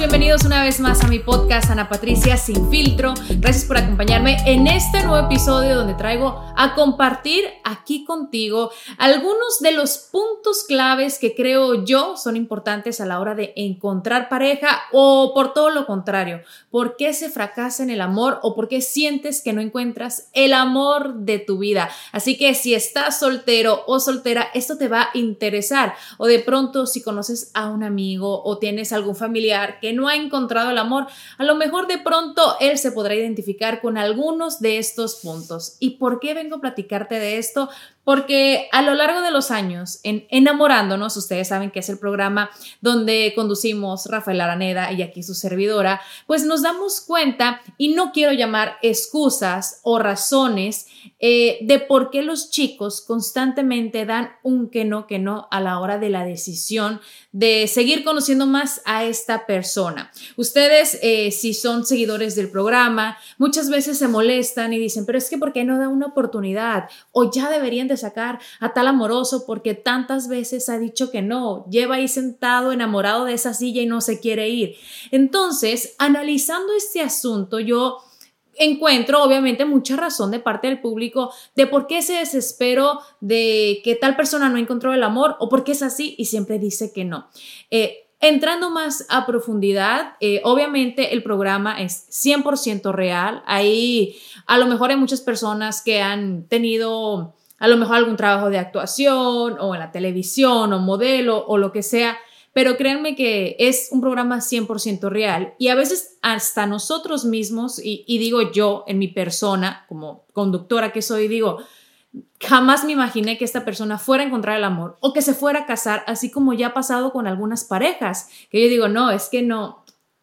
Bienvenidos una vez más a mi podcast Ana Patricia Sin Filtro. Gracias por acompañarme en este nuevo episodio donde traigo a compartir aquí contigo algunos de los puntos claves que creo yo son importantes a la hora de encontrar pareja o por todo lo contrario, por qué se fracasa en el amor o por qué sientes que no encuentras el amor de tu vida. Así que si estás soltero o soltera, esto te va a interesar o de pronto si conoces a un amigo o tienes algún familiar que no ha encontrado el amor, a lo mejor de pronto él se podrá identificar con algunos de estos puntos. ¿Y por qué vengo a platicarte de esto? Porque a lo largo de los años, en Enamorándonos, ustedes saben que es el programa donde conducimos Rafael Araneda y aquí su servidora, pues nos damos cuenta, y no quiero llamar excusas o razones, eh, de por qué los chicos constantemente dan un que no, que no a la hora de la decisión de seguir conociendo más a esta persona. Ustedes, eh, si son seguidores del programa, muchas veces se molestan y dicen, pero es que ¿por qué no da una oportunidad? O ya deberían sacar a tal amoroso porque tantas veces ha dicho que no, lleva ahí sentado enamorado de esa silla y no se quiere ir. Entonces, analizando este asunto, yo encuentro obviamente mucha razón de parte del público de por qué se desespero de que tal persona no encontró el amor o por qué es así y siempre dice que no. Eh, entrando más a profundidad, eh, obviamente el programa es 100% real. Ahí a lo mejor hay muchas personas que han tenido a lo mejor algún trabajo de actuación o en la televisión o modelo o lo que sea, pero créanme que es un programa 100% real. Y a veces hasta nosotros mismos, y, digo yo en mi persona, como conductora que soy, digo, jamás me imaginé que esta persona fuera a encontrar el amor o que se fuera a casar, así como ya ha pasado con algunas parejas, que yo digo, no, es que no,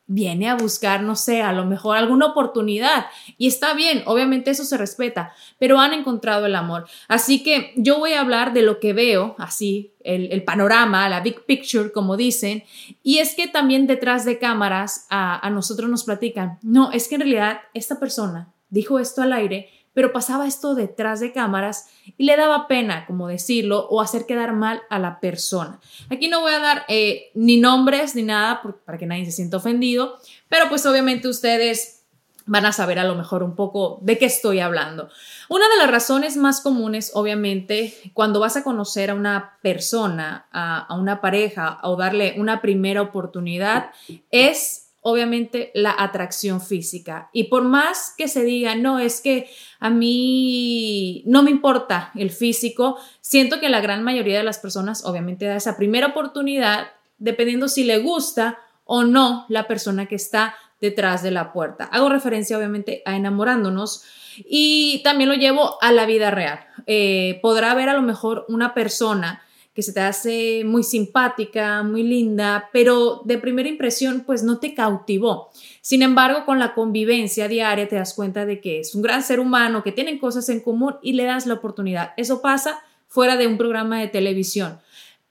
viene a buscar, no sé, a lo mejor alguna oportunidad. Y está bien, obviamente eso se respeta, pero han encontrado el amor. Así que yo voy a hablar de lo que veo, así, el, panorama, la big picture, como dicen. Y es que también detrás de cámaras a, a nosotros nos platican, no, es que en realidad esta persona dijo esto al aire pero pasaba esto detrás de cámaras y le daba pena, como decirlo, o hacer quedar mal a la persona. Aquí no voy a dar eh, ni nombres ni nada para que nadie se sienta ofendido, pero pues obviamente ustedes van a saber a lo mejor un poco de qué estoy hablando. Una de las razones más comunes, obviamente, cuando vas a conocer a una persona, a, a una pareja o darle una primera oportunidad, es obviamente la atracción física. Y por más que se diga, no, es que a mí no me importa el físico, siento que la gran mayoría de las personas obviamente da esa primera oportunidad dependiendo si le gusta o no la persona que está detrás de la puerta. Hago referencia obviamente a enamorándonos y también lo llevo a la vida real. Eh, podrá haber a lo mejor una persona que se te hace muy simpática, muy linda, pero de primera impresión pues no te cautivó. Sin embargo, con la convivencia diaria te das cuenta de que es un gran ser humano, que tienen cosas en común y le das la oportunidad. Eso pasa fuera de un programa de televisión.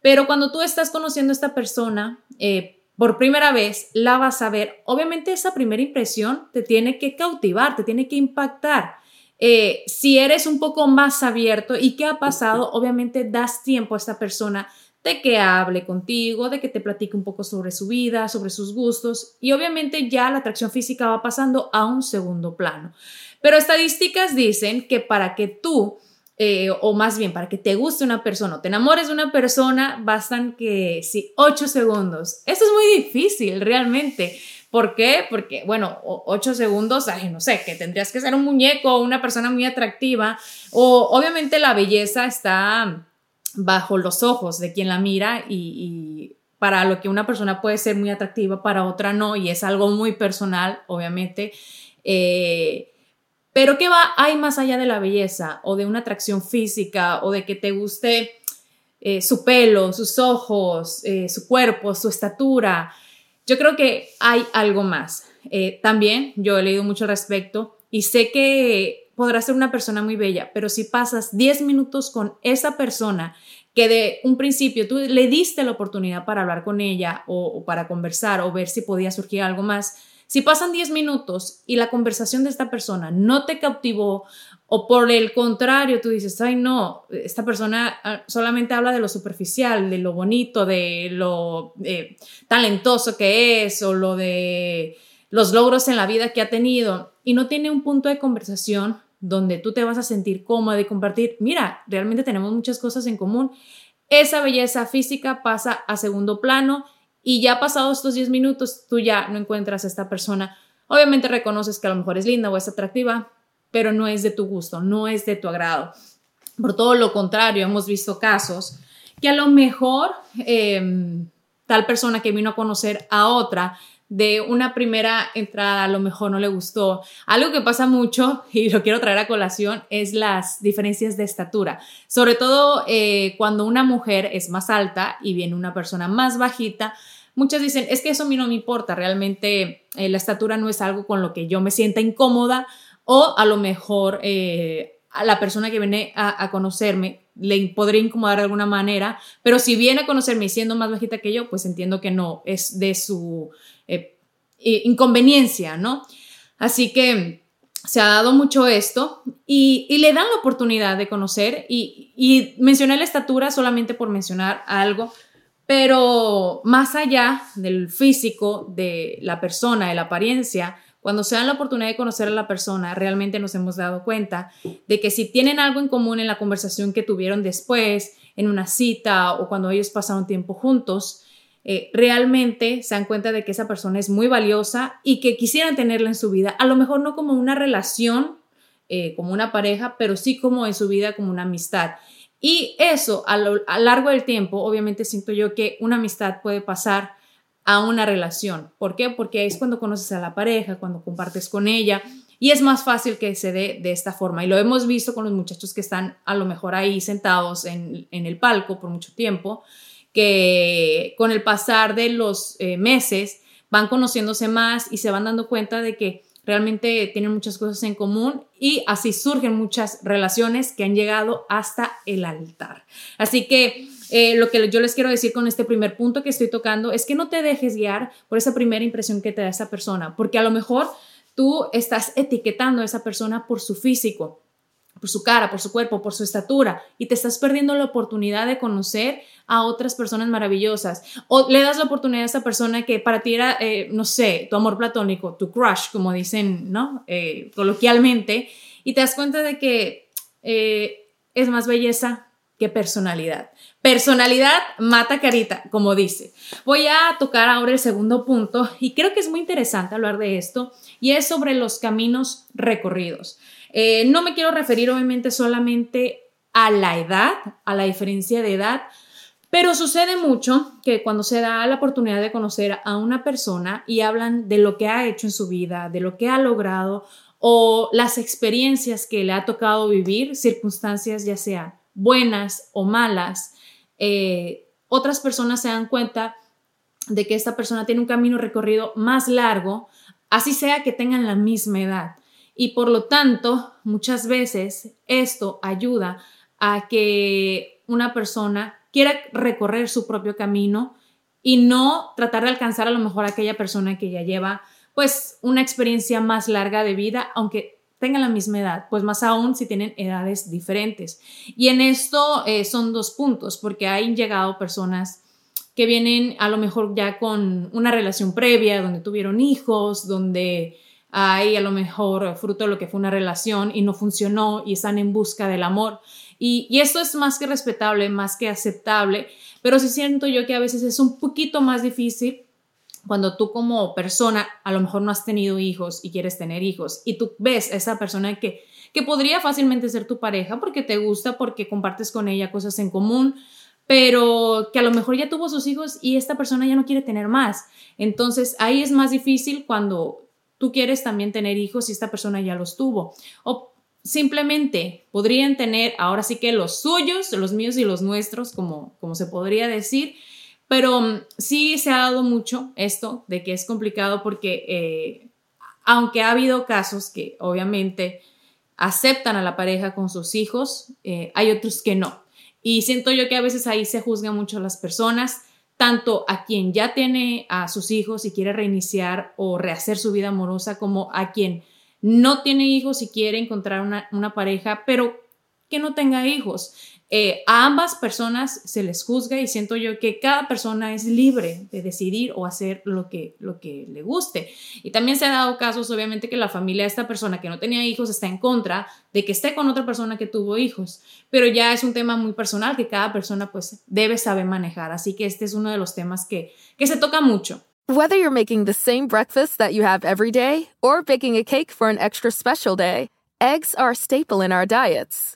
Pero cuando tú estás conociendo a esta persona, eh, por primera vez la vas a ver, obviamente esa primera impresión te tiene que cautivar, te tiene que impactar. Eh, si eres un poco más abierto y qué ha pasado, obviamente das tiempo a esta persona de que hable contigo, de que te platique un poco sobre su vida, sobre sus gustos y obviamente ya la atracción física va pasando a un segundo plano. Pero estadísticas dicen que para que tú eh, o más bien para que te guste una persona o te enamores de una persona, bastan que, sí, ocho segundos. Esto es muy difícil realmente. ¿Por qué? Porque, bueno, ocho segundos, no sé, que tendrías que ser un muñeco o una persona muy atractiva. O obviamente la belleza está bajo los ojos de quien la mira y, para lo que una persona puede ser muy atractiva, para otra no, y es algo muy personal, obviamente. Eh, pero ¿qué va? Hay más allá de la belleza o de una atracción física o de que te guste eh, su pelo, sus ojos, eh, su cuerpo, su estatura. Yo creo que hay algo más. Eh, también yo he leído mucho al respecto y sé que podrás ser una persona muy bella, pero si pasas 10 minutos con esa persona que de un principio tú le diste la oportunidad para hablar con ella o para conversar o ver si podía surgir algo más, si pasan 10 minutos y la conversación de esta persona no te cautivó o por el contrario tú dices, ay no, esta persona ah, solamente habla de lo superficial, de lo bonito, de lo eh, talentoso que es o lo de los logros en la vida que ha tenido y no tiene un punto de conversación donde tú te vas a sentir cómoda de compartir, mira, realmente tenemos muchas cosas en común. Esa belleza física pasa a segundo plano y ya pasados estos 10 minutos tú ya no encuentras a esta persona. Obviamente reconoces que a lo mejor es linda o es atractiva, pero no es de tu gusto, no es de tu agrado. Por todo lo contrario, hemos visto casos que a lo mejor em, tal persona que vino a conocer a otra de una primera entrada a lo mejor no le gustó. Algo que pasa mucho, y lo quiero traer a colación, es las diferencias de estatura. Sobre todo eh, cuando una mujer es más alta y viene una persona más bajita, Muchas dicen, es que eso a mí no me importa, realmente eh, la estatura no es algo con lo que yo me sienta incómoda o a lo mejor eh, a la persona que viene a, conocerme le podría incomodar de alguna manera, pero si viene a conocerme siendo más bajita que yo, pues entiendo que no, es de su eh, inconveniencia, ¿no? Así que se ha dado mucho esto y, le dan la oportunidad de conocer y, y mencioné la estatura solamente por mencionar algo, pero más allá del físico, de la persona, de la apariencia, cuando se dan la oportunidad de conocer a la persona, realmente nos hemos dado cuenta de que si tienen algo en común en la conversación que tuvieron después, en una cita o cuando ellos pasaron tiempo juntos, eh, realmente se dan cuenta de que esa persona es muy valiosa y que quisieran tenerla en su vida, a lo mejor no como una relación, eh, como una pareja, pero sí como en su vida como una amistad. Y eso a lo largo del tiempo, obviamente siento yo que una amistad puede pasar a una relación. ¿Por qué? Porque es cuando conoces a la pareja, cuando compartes con ella y es más fácil que se dé de esta forma. Y lo hemos visto con los muchachos que están a lo mejor ahí sentados en, el palco por mucho tiempo, que con el pasar de los eh, meses van conociéndose más y se van dando cuenta de que realmente tienen muchas cosas en común y así surgen muchas relaciones que han llegado hasta el altar. Así que eh, lo que yo les quiero decir con este primer punto que estoy tocando es que no te dejes guiar por esa primera impresión que te da esa persona, porque a lo mejor tú estás etiquetando a esa persona por su físico, por su cara, por su cuerpo, por su estatura, y te estás perdiendo la oportunidad de conocer a otras personas maravillosas. O le das la oportunidad a esa persona que para ti era, eh, no sé, tu amor platónico, tu crush, como dicen, ¿no? Eh, coloquialmente, y te das cuenta de que es más belleza que personalidad. Personalidad mata carita, como dice. Voy a tocar ahora el segundo punto y creo que es muy interesante hablar de esto y es sobre los caminos recorridos. no me quiero referir obviamente solamente a la edad, a la diferencia de edad, pero sucede mucho que cuando se da la oportunidad de conocer a una persona y hablan de lo que ha hecho en su vida, de lo que ha logrado o las experiencias que le ha tocado vivir, circunstancias ya sean buenas o malas, eh, otras personas se dan cuenta de que esta persona tiene un camino recorrido más largo, así sea que tengan la misma edad. Y por lo tanto, muchas veces esto ayuda a que una persona quiera recorrer su propio camino y no tratar de alcanzar a lo mejor a aquella persona que ya lleva pues una experiencia más larga de vida, aunque tengan la misma edad, pues más aún si tienen edades diferentes. Y en esto eh, son dos puntos, porque han llegado personas que vienen a lo mejor ya con una relación previa, donde tuvieron hijos, donde hay a lo mejor fruto de lo que fue una relación y no funcionó y están en busca del amor. Y, y, esto es más que respetable, más que aceptable, pero sí siento yo que a veces es un poquito más difícil cuando tú como persona a lo mejor no has tenido hijos y quieres tener hijos y tú ves a esa persona que, que podría fácilmente ser tu pareja porque te gusta, porque compartes con ella cosas en común, pero que a lo mejor ya tuvo sus hijos y esta persona ya no quiere tener más. Entonces ahí es más difícil cuando tú quieres también tener hijos y esta persona ya los tuvo. O simplemente podrían tener ahora sí que los suyos, los míos y los nuestros, como, como se podría decir, pero mm, sí se ha dado mucho esto de que es complicado porque eh, aunque ha habido casos que obviamente aceptan a la pareja con sus hijos, eh, hay otros que no. Y siento yo que a veces ahí se juzgan mucho las personas, tanto a quien ya tiene a sus hijos y quiere reiniciar o rehacer su vida amorosa, como a quien no tiene hijos y quiere encontrar una, una pareja, pero que no tenga hijos. Eh, a ambas personas se les juzga y siento yo que cada persona es libre de decidir o hacer lo que, lo que le guste. Y también se ha dado casos, obviamente, que la familia de esta persona que no tenía hijos está en contra de que esté con otra persona que tuvo hijos, pero ya es un tema muy personal que cada persona pues debe saber manejar. Así que este es uno de los temas que, que se toca mucho. Whether you're making the same breakfast that you have every day or baking a cake for an extra special day, eggs are a staple in our diets.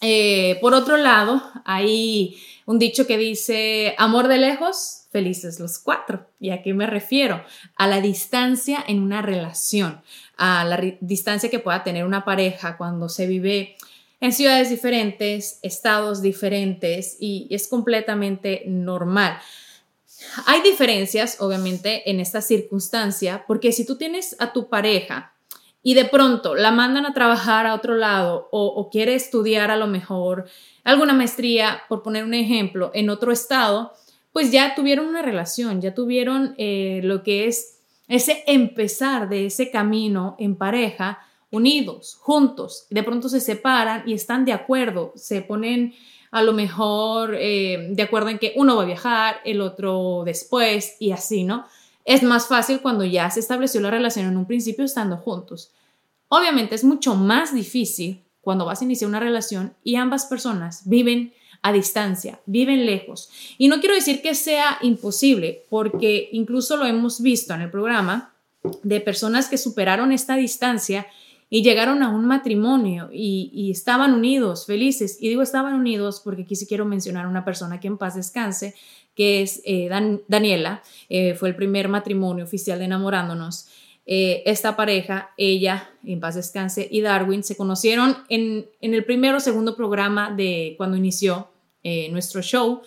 Eh, por otro lado, hay un dicho que dice, amor de lejos, felices los cuatro. ¿Y a qué me refiero? A la distancia en una relación, a la distancia que pueda tener una pareja cuando se vive en ciudades diferentes, estados diferentes y es completamente normal. Hay diferencias, obviamente, en esta circunstancia, porque si tú tienes a tu pareja y de pronto la mandan a trabajar a otro lado o, quiere estudiar a lo mejor alguna maestría, por poner un ejemplo, en otro estado, pues ya tuvieron una relación, ya tuvieron eh, lo que es ese empezar de ese camino en pareja, unidos, juntos, de pronto se separan y están de acuerdo, se ponen a lo mejor eh, de acuerdo en que uno va a viajar, el otro después y así, ¿no? Es más fácil cuando ya se estableció la relación en un principio estando juntos. Obviamente es mucho más difícil cuando vas a iniciar una relación y ambas personas viven a distancia, viven lejos. Y no quiero decir que sea imposible, porque incluso lo hemos visto en el programa de personas que superaron esta distancia y llegaron a un matrimonio y, estaban unidos, felices. Y digo estaban unidos porque aquí sí quiero mencionar a una persona que en paz descanse, que es eh, Daniela, eh, fue el primer matrimonio oficial de enamorándonos. Eh, esta pareja, ella, en paz descanse, y Darwin se conocieron en, en el primero o segundo programa de cuando inició nuestro show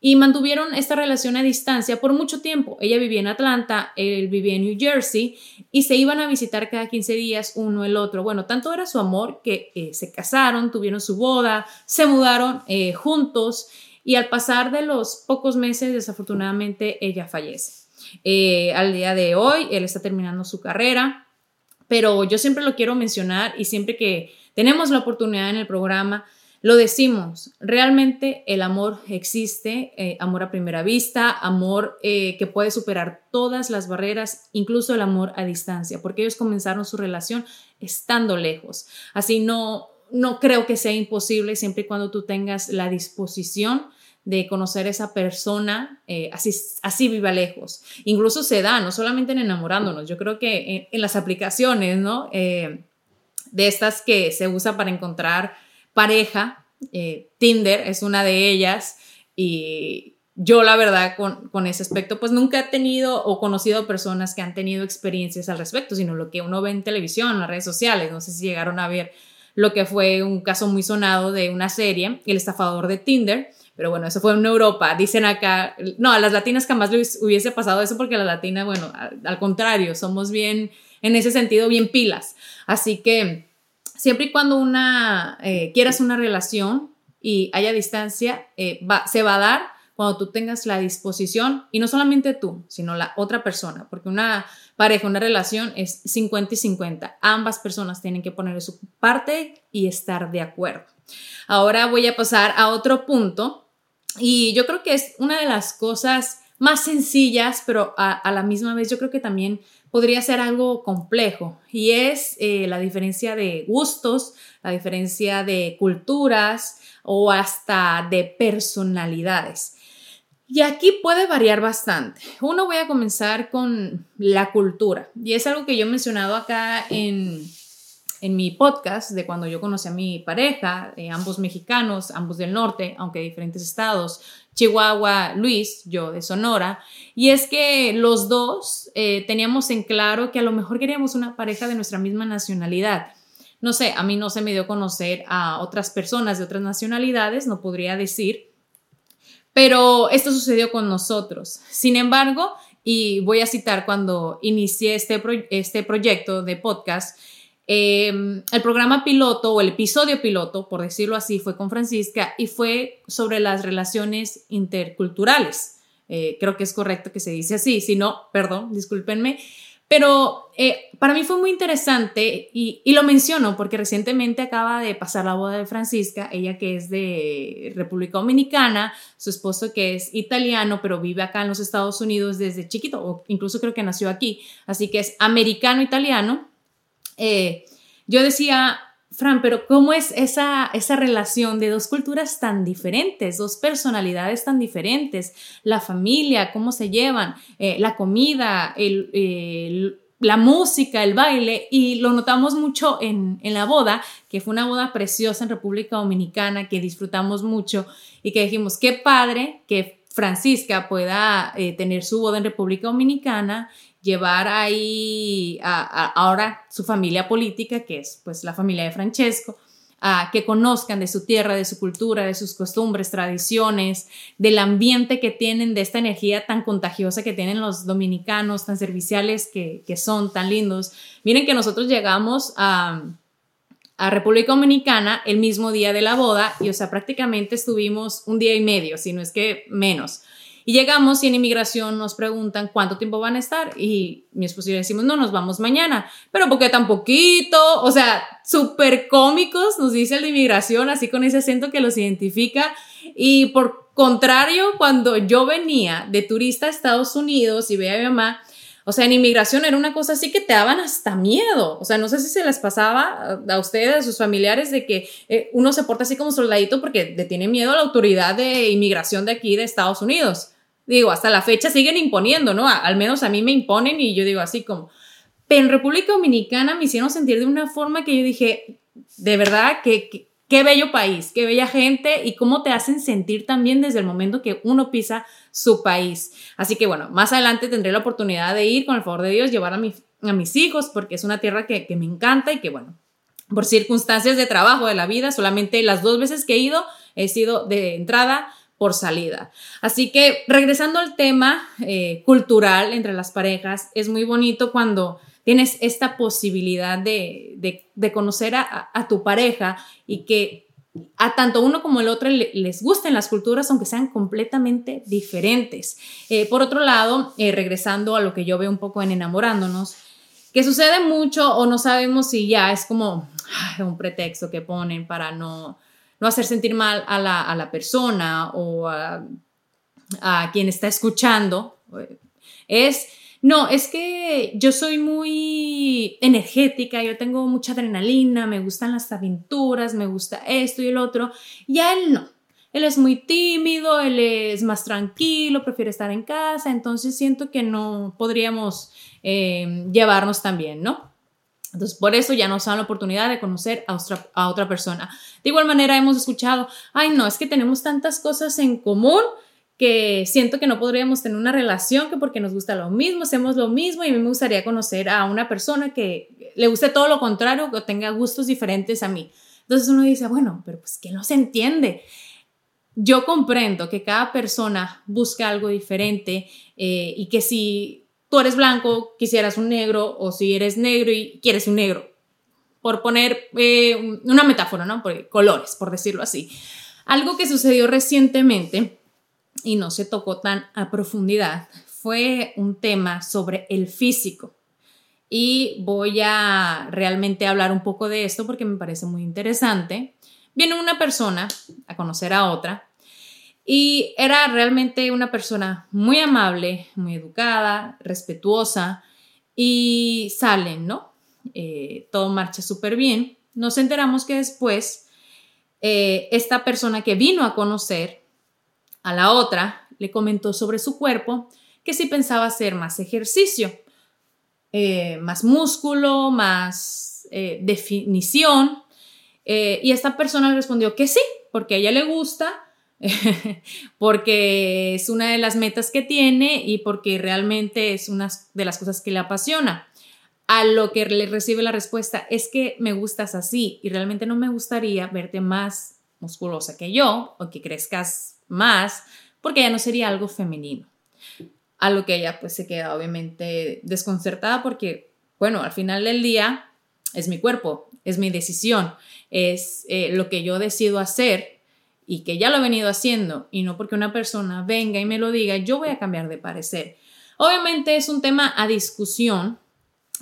y mantuvieron esta relación a distancia por mucho tiempo. Ella vivía en Atlanta, él vivía en New Jersey y se iban a visitar cada 15 días uno el otro. Bueno, tanto era su amor que se casaron, tuvieron su boda, se mudaron juntos y al pasar de los pocos meses, desafortunadamente, ella fallece. Eh, al día de hoy, él está terminando su carrera, pero yo siempre lo quiero mencionar y siempre que tenemos la oportunidad en el programa, lo decimos, realmente el amor existe, eh, amor a primera vista, amor eh, que puede superar todas las barreras, incluso el amor a distancia, porque ellos comenzaron su relación estando lejos. Así no, no creo que sea imposible siempre y cuando tú tengas la disposición de conocer esa persona, eh, así, así viva lejos. Incluso se da, no solamente en enamorándonos, yo creo que en, las aplicaciones, ¿no? Eh, de estas que se usa para encontrar pareja, eh, Tinder es una de ellas y, yo la verdad con, con, ese aspecto pues nunca he tenido o conocido personas que han tenido experiencias al respecto, sino lo que uno ve en televisión, en las redes sociales, no sé si llegaron a ver lo que fue un caso muy sonado de una serie, El estafador de Tinder, pero bueno, eso fue en Europa, dicen acá, no, a las latinas jamás les hubiese pasado eso porque las latinas, bueno, al contrario, somos bien, en ese sentido, bien pilas, así que siempre y cuando una, eh, quieras una relación y haya distancia, eh, se va a dar cuando tú tengas la disposición, y no solamente tú, sino la otra persona, porque una pareja, una relación es 50 y 50. Ambas personas tienen que poner su parte y estar de acuerdo. Ahora voy a pasar a otro punto, y yo creo que es una de las cosas más sencillas, pero a, la misma vez yo creo que también podría ser algo complejo y es eh, la diferencia de gustos, la diferencia de culturas o hasta de personalidades. Y aquí puede variar bastante. Uno voy a comenzar con la cultura. Y es algo que yo he mencionado acá en, en mi podcast de cuando yo conocí a mi pareja, eh, ambos mexicanos, ambos del norte, aunque de diferentes estados, Chihuahua, Luis, yo de Sonora. Y es que los dos eh, teníamos en claro que a lo mejor queríamos una pareja de nuestra misma nacionalidad. No sé, a mí no se me dio conocer a otras personas de otras nacionalidades, no podría decir pero esto sucedió con nosotros. Sin embargo, y voy a citar cuando inicié este, este proyecto de podcast, em, el programa piloto o el episodio piloto, por decirlo así, fue con Francisca y fue sobre las relaciones interculturales. Eh, creo que es correcto que se dice así, si no, perdón, discúlpenme. Pero eh, para mí fue muy interesante y, lo menciono porque recientemente acaba de pasar la boda de Francisca, ella que es de República Dominicana, su esposo que es italiano, pero vive acá en los Estados Unidos desde chiquito, o incluso creo que nació aquí, así que es americano-italiano. Eh, yo decía, Fran, pero ¿cómo es esa, esa relación de dos culturas tan diferentes, dos personalidades tan diferentes? La familia, cómo se llevan, eh, la comida, la música, el baile, y lo notamos mucho en, la boda, que fue una boda preciosa en República Dominicana, que disfrutamos mucho y que dijimos, qué padre que Francisca pueda eh, tener su boda en República Dominicana llevar ahí a, ahora su familia política, que es pues la familia de Francesco, a que conozcan de su tierra, de su cultura, de sus costumbres, tradiciones, del ambiente que tienen, de esta energía tan contagiosa que tienen los dominicanos, tan serviciales que, que son, tan lindos. Miren que nosotros llegamos a, a República Dominicana el mismo día de la boda y, o sea, prácticamente estuvimos un día y medio, si no es que menos. Y llegamos y en inmigración nos preguntan cuánto tiempo van a estar y mi esposo y yo decimos, no, nos vamos mañana, pero ¿por qué tan poquito? O sea, súper cómicos, nos dice el de inmigración, así con ese acento que los identifica. Y por contrario, cuando yo venía de turista a Estados Unidos y veía a mi mamá, o sea, en inmigración era una cosa así que te daban hasta miedo. O sea, no sé si se les pasaba a ustedes, a sus familiares, de que eh, uno se porta así como soldadito porque le tiene miedo a la autoridad de inmigración de aquí de Estados Unidos digo, hasta la fecha siguen imponiendo, ¿no? al menos a mí me imponen y yo digo así como, pero en República Dominicana me hicieron sentir de una forma que yo dije, de verdad, que, qué bello país, qué bella gente y cómo te hacen sentir también desde el momento que uno pisa su país. Así que bueno, más adelante tendré la oportunidad de ir, con el favor de Dios, llevar a, a mis hijos, porque es una tierra que, que me encanta y que bueno, por circunstancias de trabajo de la vida, solamente las dos veces que he ido, he sido de entrada por salida. Así que regresando al tema eh, cultural entre las parejas, es muy bonito cuando tienes esta posibilidad de, conocer a, tu pareja y que a tanto uno como el otro les gusten las culturas, aunque sean completamente diferentes. Eh, por otro lado, eh, regresando a lo que yo veo un poco en enamorándonos, que sucede mucho o no sabemos si ya es como un pretexto que ponen para no no hacer sentir mal a la, persona o a, quien está escuchando, es, no, es que yo soy muy energética, yo tengo mucha adrenalina, me gustan las aventuras, me gusta esto y el otro, y a él no. Él es muy tímido, él es más tranquilo, prefiere estar en casa, entonces siento que no podríamos eh, llevarnos tan bien, ¿no? Entonces, por eso ya nos dan la oportunidad de conocer a otra, persona. De igual manera, hemos escuchado, ay, no, es que tenemos tantas cosas en común que siento que no podríamos tener una relación que porque nos gusta lo mismo, hacemos lo mismo y a mí me gustaría conocer a una persona que le guste todo lo contrario, que tenga gustos diferentes a mí. Entonces uno dice, bueno, pero pues que no se entiende. Yo comprendo que cada persona busca algo diferente eh, y que si tú eres blanco, quisieras un negro, o si eres negro y quieres un negro, por poner eh, una metáfora, ¿no? Por colores, por decirlo así. Algo que sucedió recientemente y no se tocó tan a profundidad fue un tema sobre el físico. Y voy a realmente hablar un poco de esto porque me parece muy interesante. Viene una persona a conocer a otra y era realmente una persona muy amable, muy educada, respetuosa y salen, ¿no? Eh, todo marcha súper bien. Nos enteramos que después eh, esta persona que vino a conocer a la otra le comentó sobre su cuerpo que sí pensaba hacer más ejercicio, eh, más músculo, más definición. Y esta persona respondió que sí, porque a ella le gusta, porque es una de las metas que tiene y porque realmente es una de las cosas que le apasiona. A lo que le recibe la respuesta es que me gustas así y realmente no me gustaría verte más musculosa que yo o que crezcas más, porque ya no sería algo femenino. A lo que ella pues se queda obviamente desconcertada porque, bueno, al final del día es mi cuerpo, es mi decisión, es eh, lo que yo decido hacer y que ya lo he venido haciendo y no porque una persona venga y me lo diga, yo voy a cambiar de parecer. Obviamente es un tema a discusión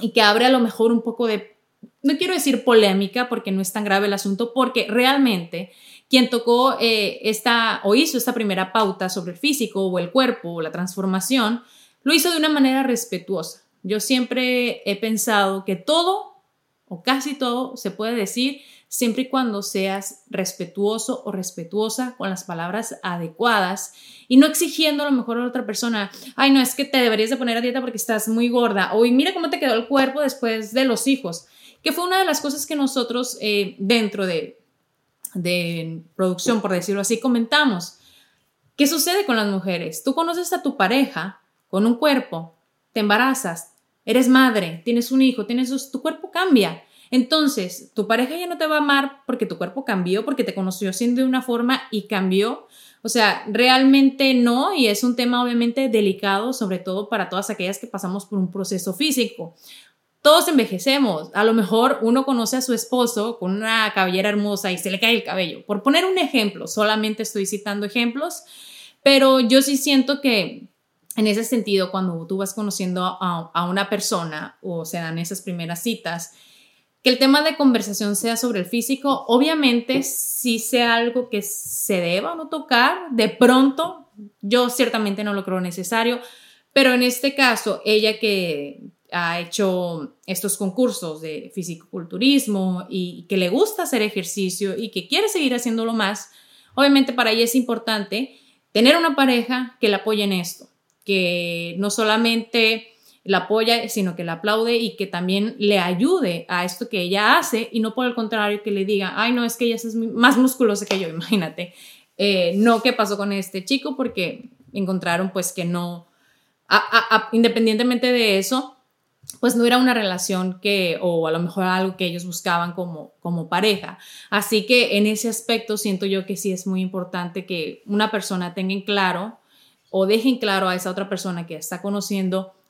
y que abre a lo mejor un poco de, no quiero decir polémica porque no es tan grave el asunto, porque realmente quien tocó eh, esta o hizo esta primera pauta sobre el físico o el cuerpo o la transformación, lo hizo de una manera respetuosa. Yo siempre he pensado que todo o casi todo se puede decir siempre y cuando seas respetuoso o respetuosa con las palabras adecuadas y no exigiendo a lo mejor a otra persona, ay, no, es que te deberías de poner a dieta porque estás muy gorda, o mira cómo te quedó el cuerpo después de los hijos, que fue una de las cosas que nosotros eh, dentro de de producción, por decirlo así, comentamos. ¿Qué sucede con las mujeres? Tú conoces a tu pareja con un cuerpo, te embarazas, eres madre, tienes un hijo, tienes tu cuerpo cambia. Entonces, tu pareja ya no te va a amar porque tu cuerpo cambió, porque te conoció siendo de una forma y cambió. O sea, realmente no, y es un tema obviamente delicado, sobre todo para todas aquellas que pasamos por un proceso físico todos envejecemos. A lo mejor uno conoce a su esposo con una cabellera hermosa y se le cae el cabello. Por poner un ejemplo, solamente estoy citando ejemplos, pero yo sí siento que en ese sentido, cuando tú vas conociendo a, una persona o se dan esas primeras citas, que el tema de conversación sea sobre el físico, obviamente sí sea algo que se deba o no tocar, de pronto, yo ciertamente no lo creo necesario, pero en este caso, ella que ha hecho estos concursos de fisicoculturismo y que le gusta hacer ejercicio y que quiere seguir haciéndolo más, obviamente para ella es importante tener una pareja que la apoye en esto, que no solamente la apoya, sino que la aplaude y que también le ayude a esto que ella hace y no por el contrario que le diga, ay, no, es que ella es más musculosa que yo, imagínate. Eh, no, ¿qué pasó con este chico? Porque encontraron pues que no, independientemente de eso, pues no era una relación que, o a lo mejor algo que ellos buscaban como, como pareja. Así que en ese aspecto siento yo que sí es muy importante que una persona tenga en claro o dejen claro a esa otra persona que está conociendo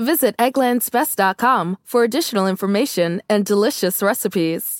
Visit egglandsbest.com for additional information and delicious recipes.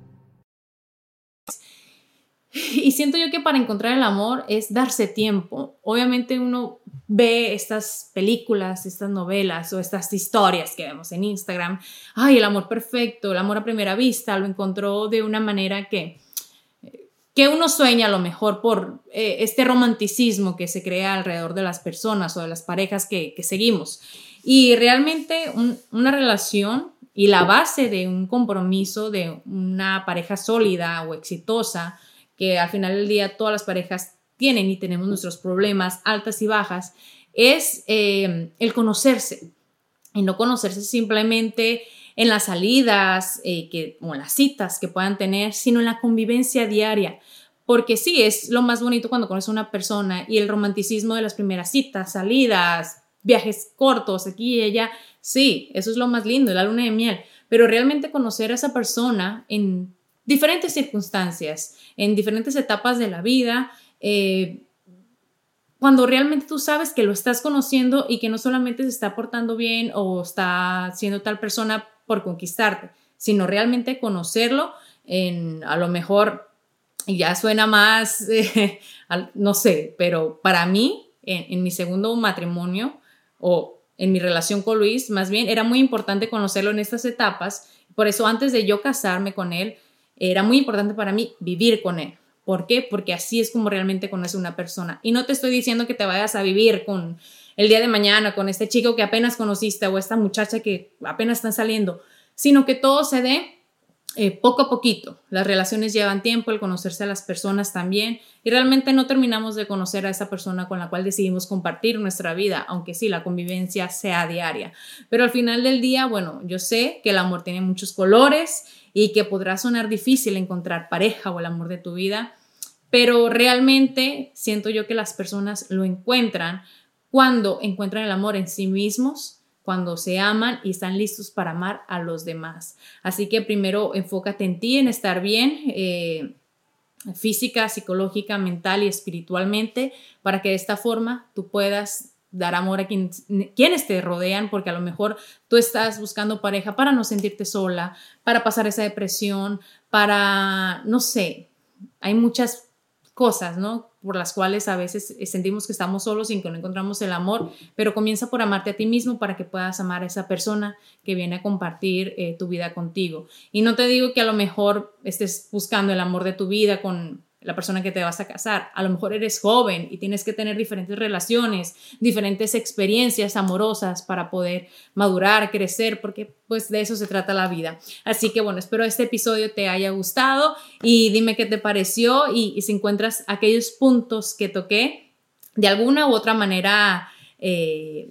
Y siento yo que para encontrar el amor es darse tiempo. Obviamente uno ve estas películas, estas novelas o estas historias que vemos en Instagram. Ay, el amor perfecto, el amor a primera vista, lo encontró de una manera que, que uno sueña a lo mejor por eh, este romanticismo que se crea alrededor de las personas o de las parejas que, seguimos. Y realmente una relación y la base de un compromiso de una pareja sólida o exitosa, que al final del día todas las parejas tienen y tenemos nuestros problemas altas y bajas, es eh, el conocerse. Y no conocerse simplemente en las salidas eh, que, o en las citas que puedan tener, sino en la convivencia diaria. Porque sí, es lo más bonito cuando conoces a una persona y el romanticismo de las primeras citas, salidas, viajes cortos aquí y allá, sí, eso es lo más lindo, la luna de miel. Pero realmente conocer a esa persona en diferentes circunstancias, en diferentes etapas de la vida, eh, cuando realmente tú sabes que lo estás conociendo y que no solamente se está portando bien o está siendo tal persona por conquistarte, sino realmente conocerlo en a lo mejor ya suena más, eh, no sé, pero para mí, en, mi segundo matrimonio o en mi relación con Luis, más bien era muy importante conocerlo en estas etapas. Por eso antes de yo casarme con él, era muy importante para mí vivir con él. ¿Por qué? Porque así es como realmente conoce una persona. Y no te estoy diciendo que te vayas a vivir con el día de mañana, con este chico que apenas conociste o esta muchacha que apenas están saliendo, sino que todo se dé eh, poco a poquito. Las relaciones llevan tiempo, el conocerse a las personas también, y realmente no terminamos de conocer a esa persona con la cual decidimos compartir nuestra vida, aunque sí, la convivencia sea diaria. Pero al final del día, bueno, yo sé que el amor tiene muchos colores y que podrá sonar difícil encontrar pareja o el amor de tu vida, pero realmente siento yo que las personas lo encuentran cuando encuentran el amor en sí mismos, cuando se aman y están listos para amar a los demás. Así que primero enfócate en ti, en estar bien. Eh, física, psicológica, mental y espiritualmente, para que de esta forma tú puedas dar amor a quienes, quienes te rodean, porque a lo mejor tú estás buscando pareja para no sentirte sola, para pasar esa depresión, para, no sé, hay muchas cosas, ¿no? Por las cuales a veces sentimos que estamos solos sin que no encontramos el amor, pero comienza por amarte a ti mismo para que puedas amar a esa persona que viene a compartir eh, tu vida contigo. Y no te digo que a lo mejor estés buscando el amor de tu vida con la persona que te vas a casar. A lo mejor eres joven y tienes que tener diferentes relaciones, diferentes experiencias amorosas para poder madurar, crecer, porque pues de eso se trata la vida. Así que bueno, espero este episodio te haya gustado y dime qué te pareció y, si encuentras aquellos puntos que toqué de alguna u otra manera. Eh,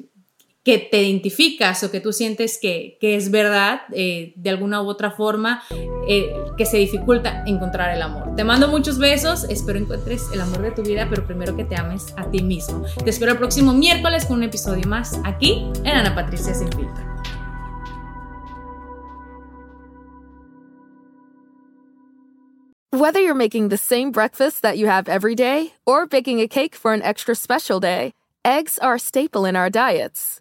que te identificas o que tú sientes que, es verdad eh, de alguna u otra forma eh, que se dificulta encontrar el amor. Te mando muchos besos, espero encuentres el amor de tu vida, pero primero que te ames a ti mismo. Te espero el próximo miércoles con un episodio más aquí en Ana Patricia Sin Filtro. Whether you're making the same breakfast that you have every day or baking a cake for an extra special day, eggs are a staple in our diets.